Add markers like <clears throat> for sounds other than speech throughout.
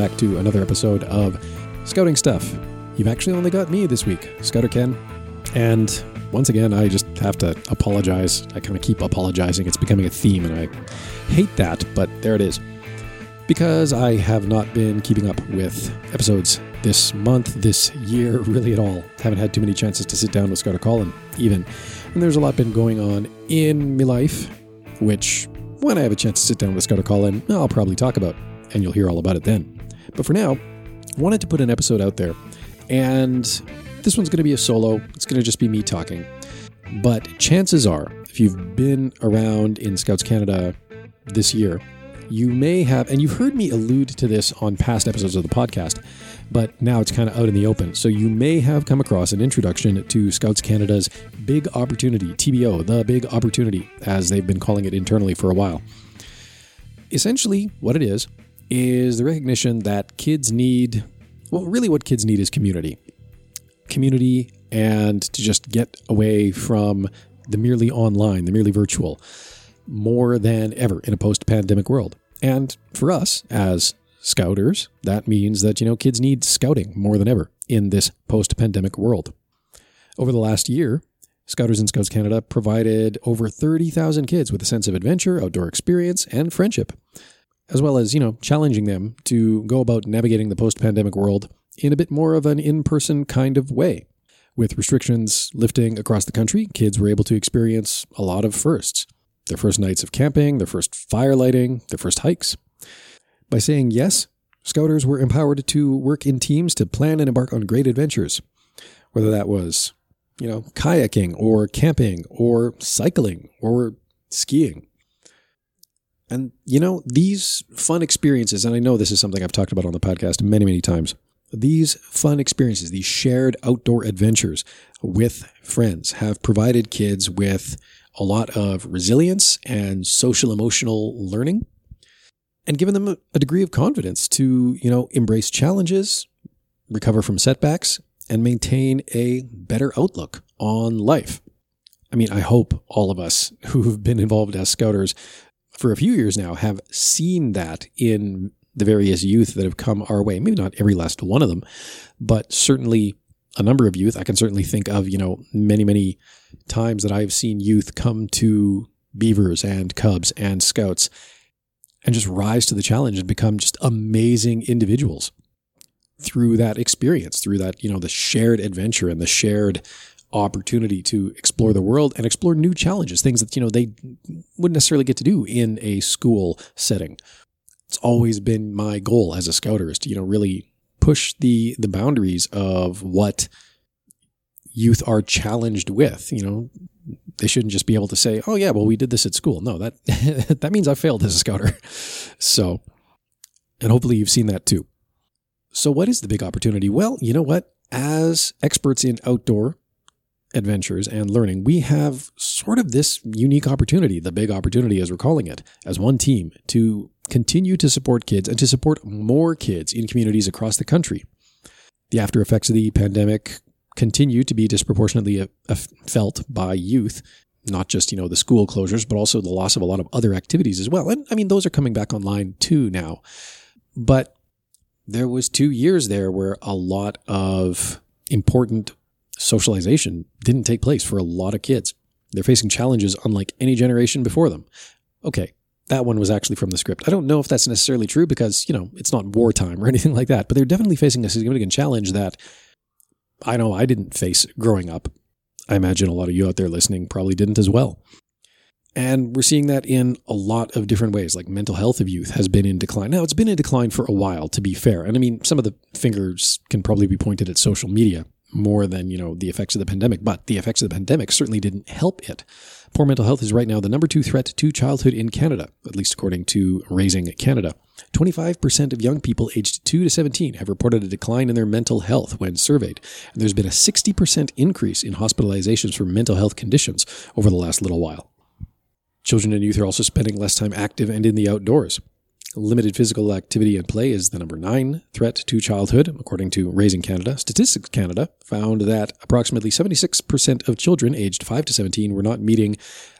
back to another episode of Scouting Stuff. You've actually only got me this week, Scouter Ken. And once again, I just have to apologize. I kind of keep apologizing. It's becoming a theme, and I hate that, but there it is. Because I have not been keeping up with episodes this month, this year, <laughs> really at all. Haven't had too many chances to sit down with Scouter Colin, even. And there's a lot been going on in my life, which, when I have a chance to sit down with Scouter Colin, I'll probably talk about, and you'll hear all about it then. But for now, I wanted to put an episode out there, and this one's going to be a solo. It's going to just be me talking. But chances are, if you've been around in Scouts Canada this year, you may have, and you've heard me allude to this on past episodes of the podcast, but now it's kind of out in the open. So you may have come across an introduction to Scouts Canada's Big Opportunity, TBO, the Big Opportunity, as they've been calling it internally for a while. Essentially, what it is, is the recognition that kids need, well, really what kids need is community community and to just get away from the merely online, the merely virtual, more than ever in a post pandemic world. And for us as scouters, that means that, you know, kids need scouting more than ever in this post pandemic world. Over the last year, Scouters and Scouts Canada provided over 30,000 kids with a sense of adventure, outdoor experience, and friendship, as well as, you know, challenging them to go about navigating the post pandemic world in a bit more of an in person kind of way. With restrictions lifting across the country, kids were able to experience a lot of firsts their first nights of camping, their first fire lighting, their first hikes. By saying yes, Scouters were empowered to work in teams to plan and embark on great adventures, whether that was, you know, kayaking or camping or cycling or skiing. And, you know, these fun experiences, and I know this is something I've talked about on the podcast many, many times, these fun experiences, these shared outdoor adventures with friends have provided kids with a lot of resilience and social emotional learning and given them a degree of confidence to, you know, embrace challenges, recover from setbacks, and maintain a better outlook on life. I mean, I hope all of us <laughs> who've been involved as scouters for a few years now have seen that in the various youth that have come our way. Maybe not every last one of them, but certainly a number of youth. I can certainly think of, you know, many, many times that I've seen youth come to beavers and cubs and scouts and just rise to the challenge and become just amazing individuals through that experience, through that, you know, the shared adventure and the shared opportunity to explore the world and explore new challenges, things that, you know, they wouldn't necessarily get to do in a school setting. It's always been my goal as a scouter is to you know really push the the boundaries of what youth are challenged with you know. They shouldn't just be able to say oh yeah well we did this at school. No that <laughs> that means i failed as a scouter. So and hopefully you've seen that too. So what is the big opportunity? Well you know what? As experts in outdoor adventures and learning, we have sort of this unique opportunity, the big opportunity as we're calling it, as one team to continue to support kids and to support more kids in communities across the country. The after effects of the pandemic continue to be disproportionately uh, felt by youth, not just, you know, the school closures, but also the loss of a lot of other activities as well. And I mean, those are coming back online too now. But there was 2 years there where a lot of important socialization didn't take place for a lot of kids. They're facing challenges unlike any generation before them. Okay, that one was actually from the script. I don't know if that's necessarily true because, you know, it's not wartime or <laughs> anything like that, but they're definitely facing a significant challenge that I know I didn't face growing up. I imagine a lot of you out there listening probably didn't as well. And we're seeing that in a lot of different ways. Like mental health of youth has been in decline. Now, it's been in decline for a while, to be fair. And I mean, some of the fingers can probably be pointed at social media more than, you know, the effects of the pandemic, but the effects of the pandemic certainly didn't help it. Poor mental health is right now the number two threat to childhood in Canada, at least according to Raising Canada. 25% of young people aged 2 to 17 have reported a decline in their mental health when surveyed, and there's been a 60% increase in hospitalizations for mental health conditions over the last little while. Children and youth are also spending less time active and in the outdoors. Limited physical activity and play is the number nine threat to childhood, according to Raising Canada. Statistics Canada found that approximately 76% of children aged 5 to 17 were not meeting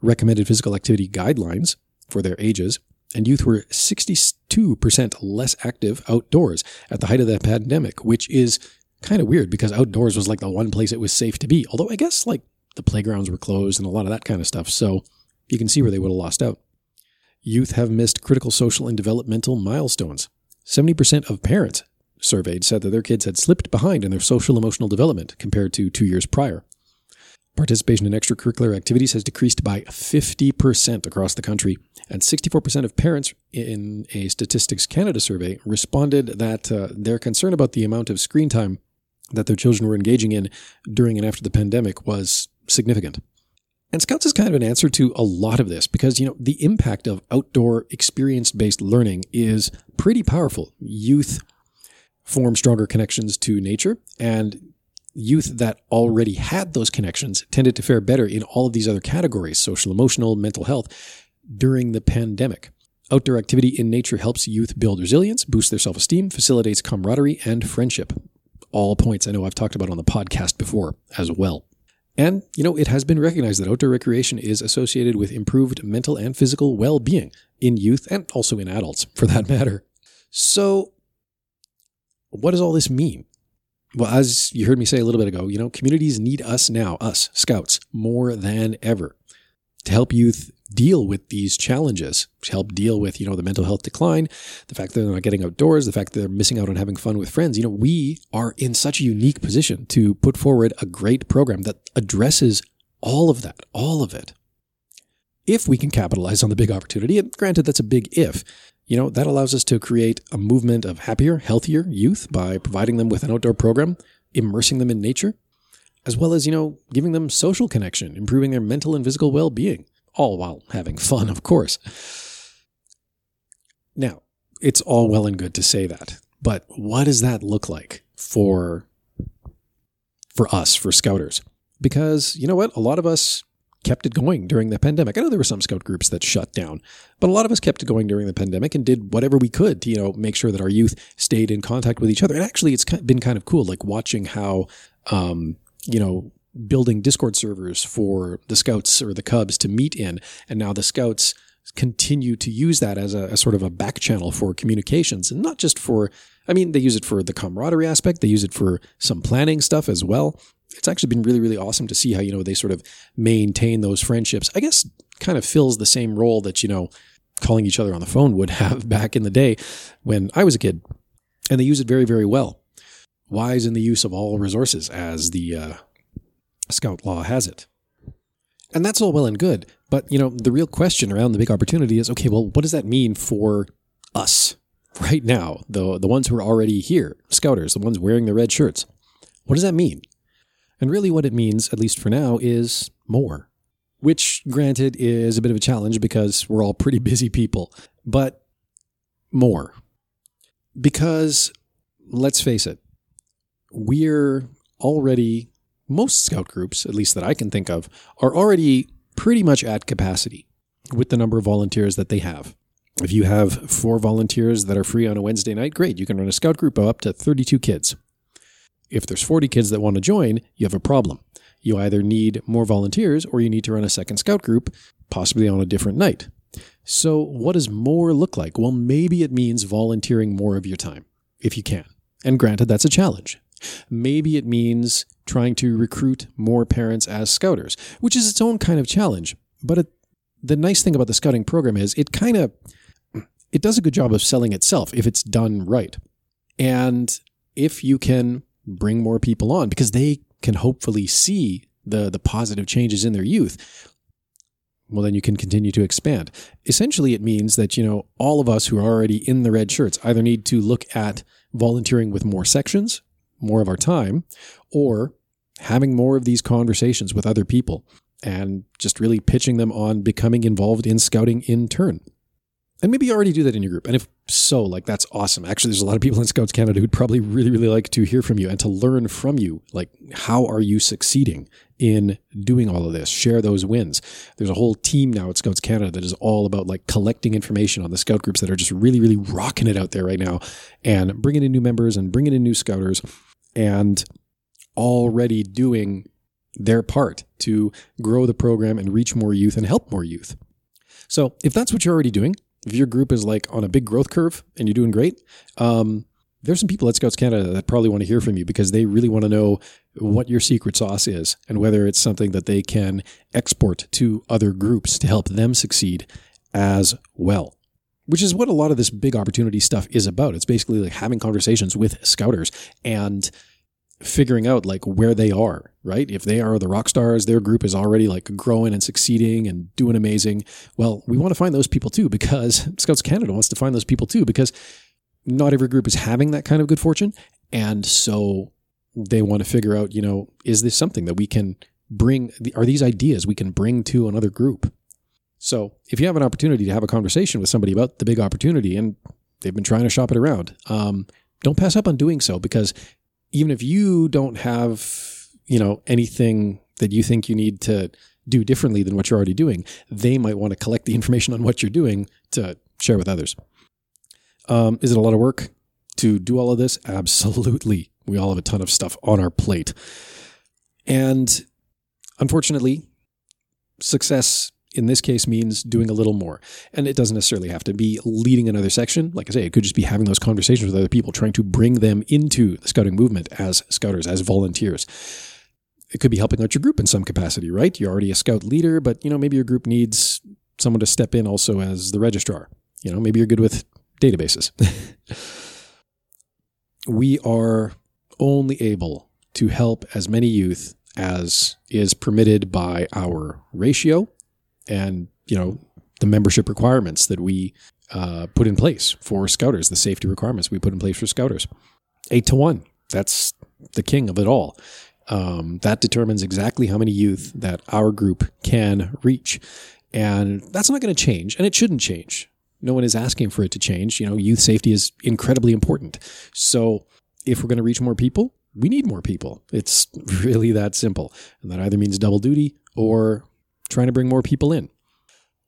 recommended physical activity guidelines for their ages, and youth were 62% less active outdoors at the height of the pandemic, which is kind of weird because outdoors was like the one place it was safe to be. Although I guess like the playgrounds were closed and a lot of that kind of stuff. So you can see where they would have lost out. Youth have missed critical social and developmental milestones. 70% of parents surveyed said that their kids had slipped behind in their social emotional development compared to two years prior. Participation in extracurricular activities has decreased by 50% across the country, and 64% of parents in a Statistics Canada survey responded that uh, they're concerned about the amount of screen time that their children were engaging in during and after the pandemic was significant. And Scouts is kind of an answer to a lot of this because, you know, the impact of outdoor experience based learning is pretty powerful. Youth form stronger connections to nature, and youth that already had those connections tended to fare better in all of these other categories social, emotional, mental health during the pandemic. Outdoor activity in nature helps youth build resilience, boost their self esteem, facilitates camaraderie and friendship. All points I know I've talked about on the podcast before as well. And, you know, it has been recognized that outdoor recreation is associated with improved mental and physical well being in youth and also in adults, for that matter. So, what does all this mean? Well, as you heard me say a little bit ago, you know, communities need us now, us, scouts, more than ever to help youth deal with these challenges, help deal with, you know, the mental health decline, the fact that they're not getting outdoors, the fact that they're missing out on having fun with friends. You know, we are in such a unique position to put forward a great program that addresses all of that, all of it. If we can capitalize on the big opportunity, and granted that's a big if, you know, that allows us to create a movement of happier, healthier youth by providing them with an outdoor program, immersing them in nature, as well as, you know, giving them social connection, improving their mental and physical well being all while having fun, of course. Now, it's all well and good to say that, but what does that look like for for us, for scouters? Because you know what, a lot of us kept it going during the pandemic. I know there were some scout groups that shut down, but a lot of us kept it going during the pandemic and did whatever we could to, you know, make sure that our youth stayed in contact with each other. And actually, it's been kind of cool, like watching how, um, you know, building Discord servers for the Scouts or the Cubs to meet in, and now the Scouts continue to use that as a, sort of a back channel for communications, and not just for. I mean, they use it for the camaraderie aspect. They use it for some planning stuff as well. It's actually been really, really awesome to see how you know they sort of maintain those friendships. I guess kind of fills the same role that you know calling each other on the phone would <laughs> have back in the day when I was a kid, and they use it very, very well. Wise in the use of all resources, as the uh, Scout law has it. And that's all well and good. But, you know, the real question around the big opportunity is okay, well, what does that mean for us right now? The, the ones who are already here, scouters, the ones wearing the red shirts. What does that mean? And really, what it means, at least for now, is more. Which, granted, is a bit of a challenge because we're all pretty <laughs> busy people, but more. Because, let's face it, we're already most scout groups, at least that I can think of, are already pretty much at capacity with the number of volunteers that they have. If you have four volunteers that are free on a Wednesday night, great. You can run a scout group of up to 32 kids. If there's 40 kids that want to join, you have a problem. You either need more volunteers or you need to run a second scout group, possibly on a different night. So, what does more look like? Well, maybe it means volunteering more of your time, if you can. And granted, that's a challenge. Maybe it means trying to recruit more parents as scouters, which is its own kind of challenge. But it, the nice thing about the scouting program is it kind of it does a good job of selling itself if it's done right. And if you can bring more people on because they can hopefully see the the positive changes in their youth, well then you can continue to expand. Essentially it means that, you know, all of us who are already in the red shirts either need to look at volunteering with more sections more of our time, or having more of these conversations with other people and just really pitching them on becoming involved in scouting in turn. And maybe you already do that in your group. And if so, like that's awesome. Actually, there's a lot of people in Scouts Canada who'd probably really, really like to hear from you and to learn from you. Like, how are you succeeding in doing all of this? Share those wins. There's a whole team now at Scouts Canada that is all about like collecting information on the scout groups that are just really, really rocking it out there right now and bringing in new members and bringing in new scouters and already doing their part to grow the program and reach more youth and help more youth. So, if that's what you're already doing, if your group is like on a big growth curve and you're doing great, um, there's some people at Scouts Canada that probably want to hear from you because they really want to know what your secret sauce is and whether it's something that they can export to other groups to help them succeed as well. Which is what a lot of this big opportunity stuff is about. It's basically like having conversations with scouters and figuring out like where they are, right? If they are the rock stars, their group is already like growing and succeeding and doing amazing. Well, we want to find those people too because <laughs> Scouts Canada wants to find those people too because not every group is having that kind of good fortune. And so they want to figure out, you know, is this something that we can bring? Are these ideas we can bring to another group? So if you have an opportunity to have a conversation with somebody about the big opportunity and they've been trying to shop it around, um, don't pass up on doing so because even if you don't have, you know, anything that you think you need to do differently than what you're already doing, they might want to collect the information on what you're doing to share with others. Um, is it a lot of work to do all of this? Absolutely. We all have a ton of stuff on our plate. And unfortunately, success in this case means doing a little more. And it doesn't necessarily have to be leading another section. Like I say, it could just be having those conversations with other people, trying to bring them into the scouting movement as scouters, as volunteers. It could be helping out your group in some capacity, right? You're already a scout leader, but you know, maybe your group needs someone to step in also as the registrar. You know, maybe you're good with databases. <laughs> we are only able to help as many youth as is permitted by our ratio and you know the membership requirements that we uh, put in place for scouters, the safety requirements we put in place for scouters. Eight to one. That's the king of it all. Um, that determines exactly how many youth that our group can reach. And that's not going to change, and it shouldn't change. No one is asking for it to change. You know, youth safety is incredibly important. So if we're going to reach more people, we need more people. It's <laughs> really that simple. And that either means double duty or trying to bring more people in.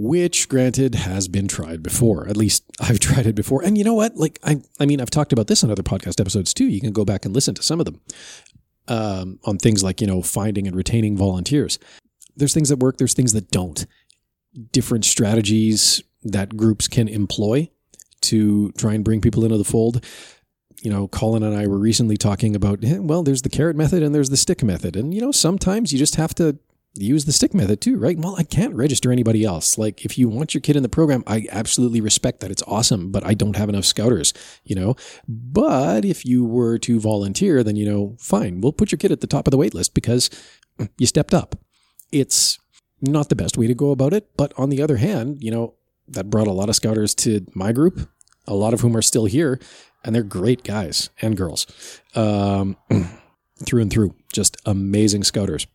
Which, granted, has been tried before. At least I've <laughs> tried it before. And you know what? Like, I, I mean, I've talked about this on other podcast episodes too. You can go back and listen to some of them um, on things like, you know, finding and retaining volunteers. There's things that work, there's things that don't. Different strategies that groups can employ to try and bring people into the fold. You know, Colin and I were recently talking about, well, there's the carrot method and there's the stick method. And, you know, sometimes you just have to use the stick method too, right? Well, I can't register anybody else. Like if you want your kid in the program, I absolutely respect that. It's awesome, but I don't have enough scouters, you know? But if you were to volunteer, then, you know, fine, we'll put your kid at the top of the wait list because you stepped up. It's not the best way to go about it. But on the other hand, you know, that brought a lot of scouters to my group, a lot of whom are still here, and they're great guys and girls. Um, <clears throat> through and through, just amazing scouters.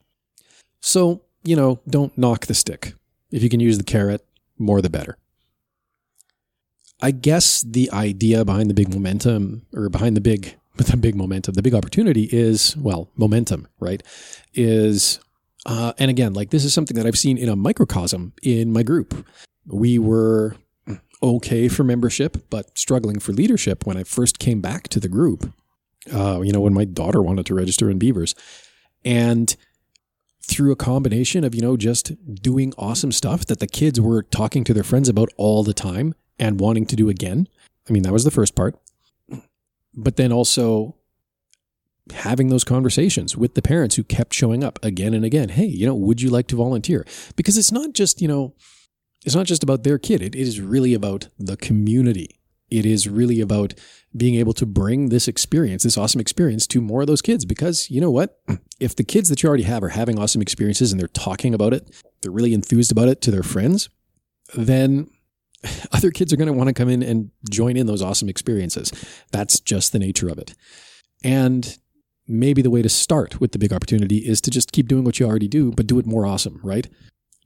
So, you know, don't knock the stick. If you can use the carrot, more the better. I guess the idea behind the big momentum or behind the big <laughs> the big momentum, the big opportunity is well, momentum, right? Is uh, and again, like this is something that I've seen in a microcosm in my group. We were okay for membership, but struggling for leadership when I first came back to the group. Uh, you know, when my daughter wanted to register in Beavers, and through a combination of, you know, just doing awesome stuff that the kids were talking to their friends about all the time and wanting to do again. I mean, that was the first part. But then also having those conversations with the parents who kept showing up again and again. Hey, you know, would you like to volunteer? Because it's not just, you know, it's not just about their kid. It is really about the community it is really about being able to bring this experience, this awesome experience to more of those kids. Because you know what? If the kids that you already have are having awesome experiences and they're talking about it, they're really enthused about it to their friends, then <laughs> other kids are going to want to come in and join in those awesome experiences. That's just the nature of it. And maybe the way to start with the big opportunity is to just keep doing what you already do, but do it more awesome, right?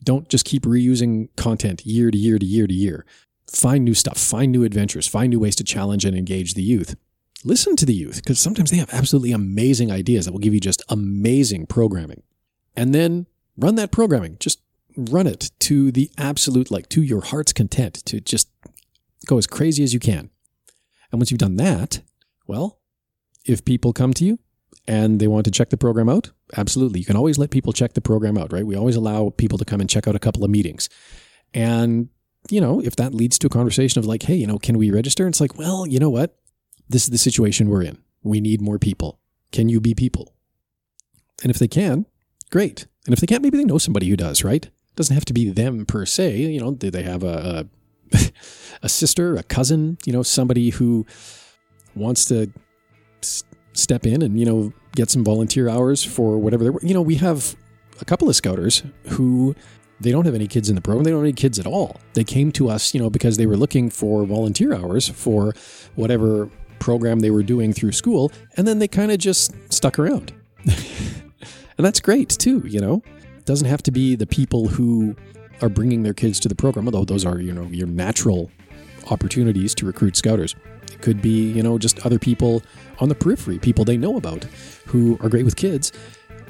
Don't just keep reusing content year to year to year to year find new stuff, find new adventures, find new ways to challenge and engage the youth. Listen to the youth because sometimes they have absolutely amazing ideas that will give you just amazing programming. And then run that programming. Just run it to the absolute, like to your heart's content, to just go as crazy as you can. And once you've done that, well, if people come to you and they want to check the program out, absolutely. You can always let people check the program out, right? We always allow people to come and check out a couple of meetings. And you know, if that leads to a conversation of like, hey, you know, can we register? It's like, well, you know what? This is the situation we're in. We need more people. Can you be people? And if they can, great. And if they can't, maybe they know somebody who does, right? It doesn't have to be them per se. You know, do they have a, a, <laughs> a sister, a cousin, you know, somebody who wants to s- step in and, you know, get some volunteer hours for whatever they're, you know, we have a couple of scouters who they don't have any kids in the program. They don't have any kids at all. They came to us, you know, because they were looking for volunteer hours for whatever program they were doing through school. And then they kind of just stuck around. <laughs> and that's great too, you know. It doesn't have to be the people who are bringing their kids to the program, although those are, you know, your natural opportunities to recruit scouters. It could be, you know, just other people on the periphery, people they know about who are great with kids,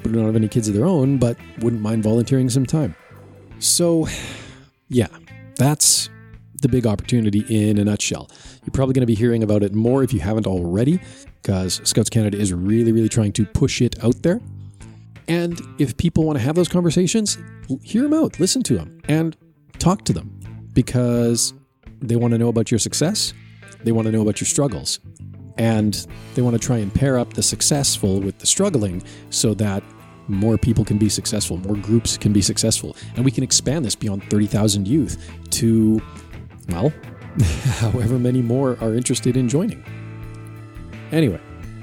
but don't have any kids of their own, but wouldn't mind volunteering some time. So, yeah, that's the big opportunity in a nutshell. You're probably going to be hearing about it more if you haven't already, because Scouts Canada is really, really trying to push it out there. And if people want to have those conversations, hear them out, listen to them, and talk to them because they want to know about your success, they want to know about your struggles, and they want to try and pair up the successful with the struggling so that more people can be successful, more groups can be successful, and we can expand this beyond 30,000 youth to, well, <laughs> however many more are interested in joining. Anyway,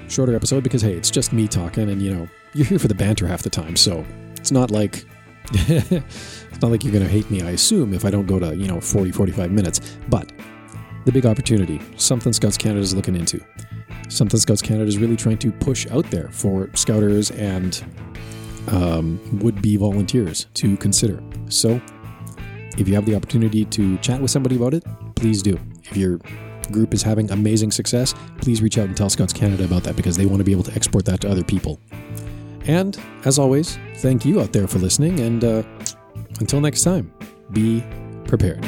shorter episode because, hey, it's just me talking, and you know, you're here for the banter half the time, so it's not like. <laughs> it's not like you're going to hate me, I assume, if I don't go to, you know, 40, 45 minutes. But the big opportunity, something Scouts Canada is looking into. Something Scouts Canada is really trying to push out there for scouters and um, would be volunteers to consider. So, if you have the opportunity to chat with somebody about it, please do. If your group is having amazing success, please reach out and tell Scouts Canada about that because they want to be able to export that to other people. And as always, thank you out there for listening. And uh, until next time, be prepared.